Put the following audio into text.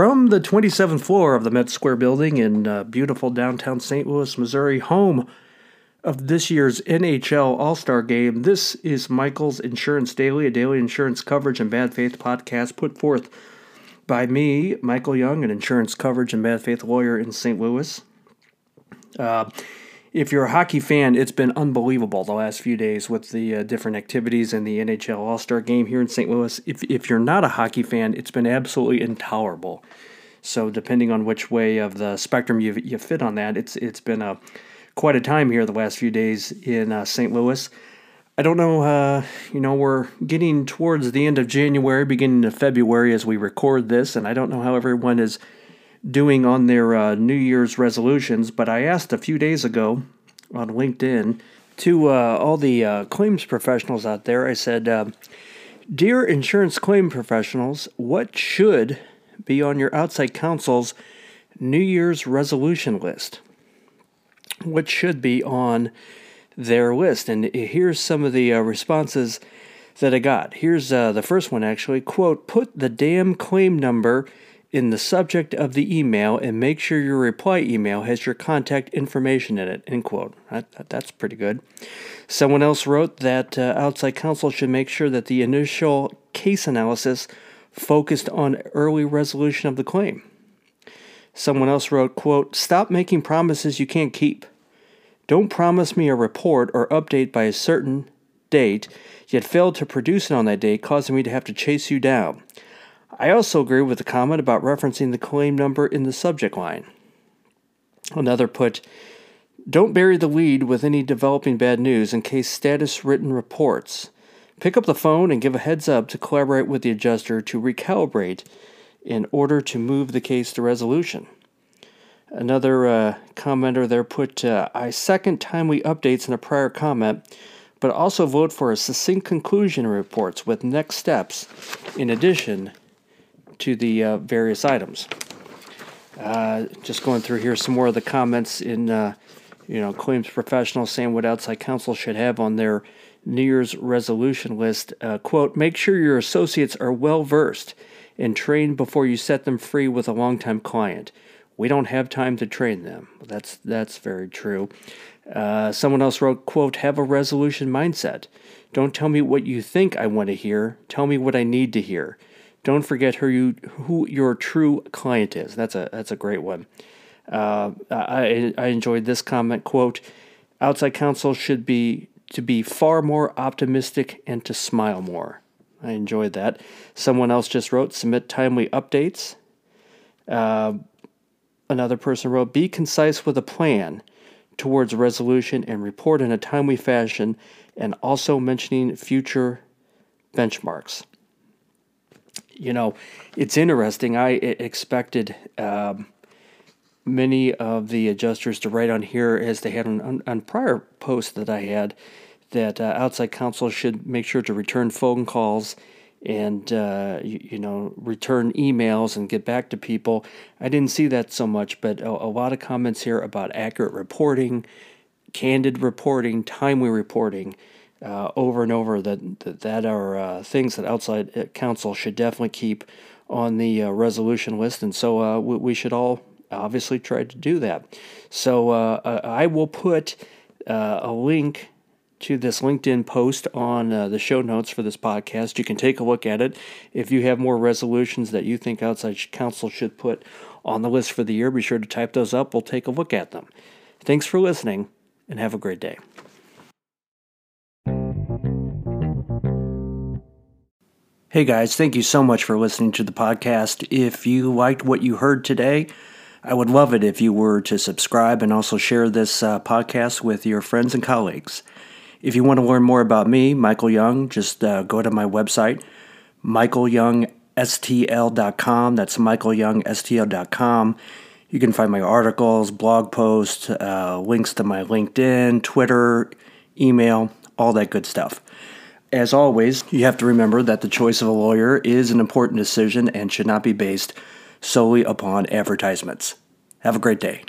From the 27th floor of the Met Square building in uh, beautiful downtown St. Louis, Missouri, home of this year's NHL All Star game, this is Michael's Insurance Daily, a daily insurance coverage and bad faith podcast put forth by me, Michael Young, an insurance coverage and bad faith lawyer in St. Louis. Uh, if you're a hockey fan, it's been unbelievable the last few days with the uh, different activities in the NHL All Star game here in St. Louis. If, if you're not a hockey fan, it's been absolutely intolerable. So, depending on which way of the spectrum you, you fit on that, it's it's been a quite a time here the last few days in uh, St. Louis. I don't know, uh, you know, we're getting towards the end of January, beginning of February as we record this, and I don't know how everyone is doing on their uh, New Year's resolutions, but I asked a few days ago on LinkedIn to uh, all the uh, claims professionals out there, I said, uh, Dear insurance claim professionals, what should be on your outside counsel's New Year's resolution list? What should be on their list? And here's some of the uh, responses that I got. Here's uh, the first one actually quote, put the damn claim number in the subject of the email and make sure your reply email has your contact information in it. End quote. That, that's pretty good. Someone else wrote that uh, outside counsel should make sure that the initial case analysis focused on early resolution of the claim. Someone else wrote, quote, Stop making promises you can't keep. Don't promise me a report or update by a certain date, yet fail to produce it on that date, causing me to have to chase you down. I also agree with the comment about referencing the claim number in the subject line. Another put, don't bury the lead with any developing bad news in case status written reports. Pick up the phone and give a heads up to collaborate with the adjuster to recalibrate in order to move the case to resolution. Another uh, commenter there put, uh, I second timely updates in a prior comment, but also vote for a succinct conclusion reports with next steps in addition to the uh, various items. Uh, just going through here some more of the comments in, uh, you know, claims professional saying what outside counsel should have on their New Year's resolution list. Uh, quote, make sure your associates are well versed and trained before you set them free with a longtime client. We don't have time to train them. That's that's very true. Uh, someone else wrote, quote, have a resolution mindset. Don't tell me what you think I want to hear. Tell me what I need to hear. Don't forget who you who your true client is. That's a that's a great one. Uh, I I enjoyed this comment quote. Outside counsel should be to be far more optimistic and to smile more. I enjoyed that. Someone else just wrote submit timely updates. Uh, another person wrote be concise with a plan towards resolution and report in a timely fashion, and also mentioning future benchmarks you know, it's interesting. I expected um, many of the adjusters to write on here, as they had on, on prior posts that I had, that uh, outside counsel should make sure to return phone calls and uh, you, you, know return emails and get back to people. I didn't see that so much, but a, a lot of comments here about accurate reporting, candid reporting, timely reporting uh, over and over that that, that are uh, things that outside uh, counsel should definitely keep on the uh, resolution list, and so uh, we, we, should all obviously try to do that. So uh, I will put a link to this LinkedIn post on uh, the show notes for this podcast. You can take a look at it. If you have more resolutions that you think outside counsel should put on the list for the year, be sure to type those up. We'll take a look at them. Thanks for listening and have a great day. Hey guys, thank you so much for listening to the podcast. If you liked what you heard today, I would love it if you were to subscribe and also share this uh, podcast with your friends and colleagues. If you want to learn more about me, Michael Young, just uh, go to my website, michaelyoungstl.com. That's michaelyoungstl.com. You can find my articles, blog posts, uh, links to my LinkedIn, Twitter, email, all that good stuff. As always, you have to remember that the choice of a lawyer is an important decision and should not be based solely upon advertisements. Have a great day.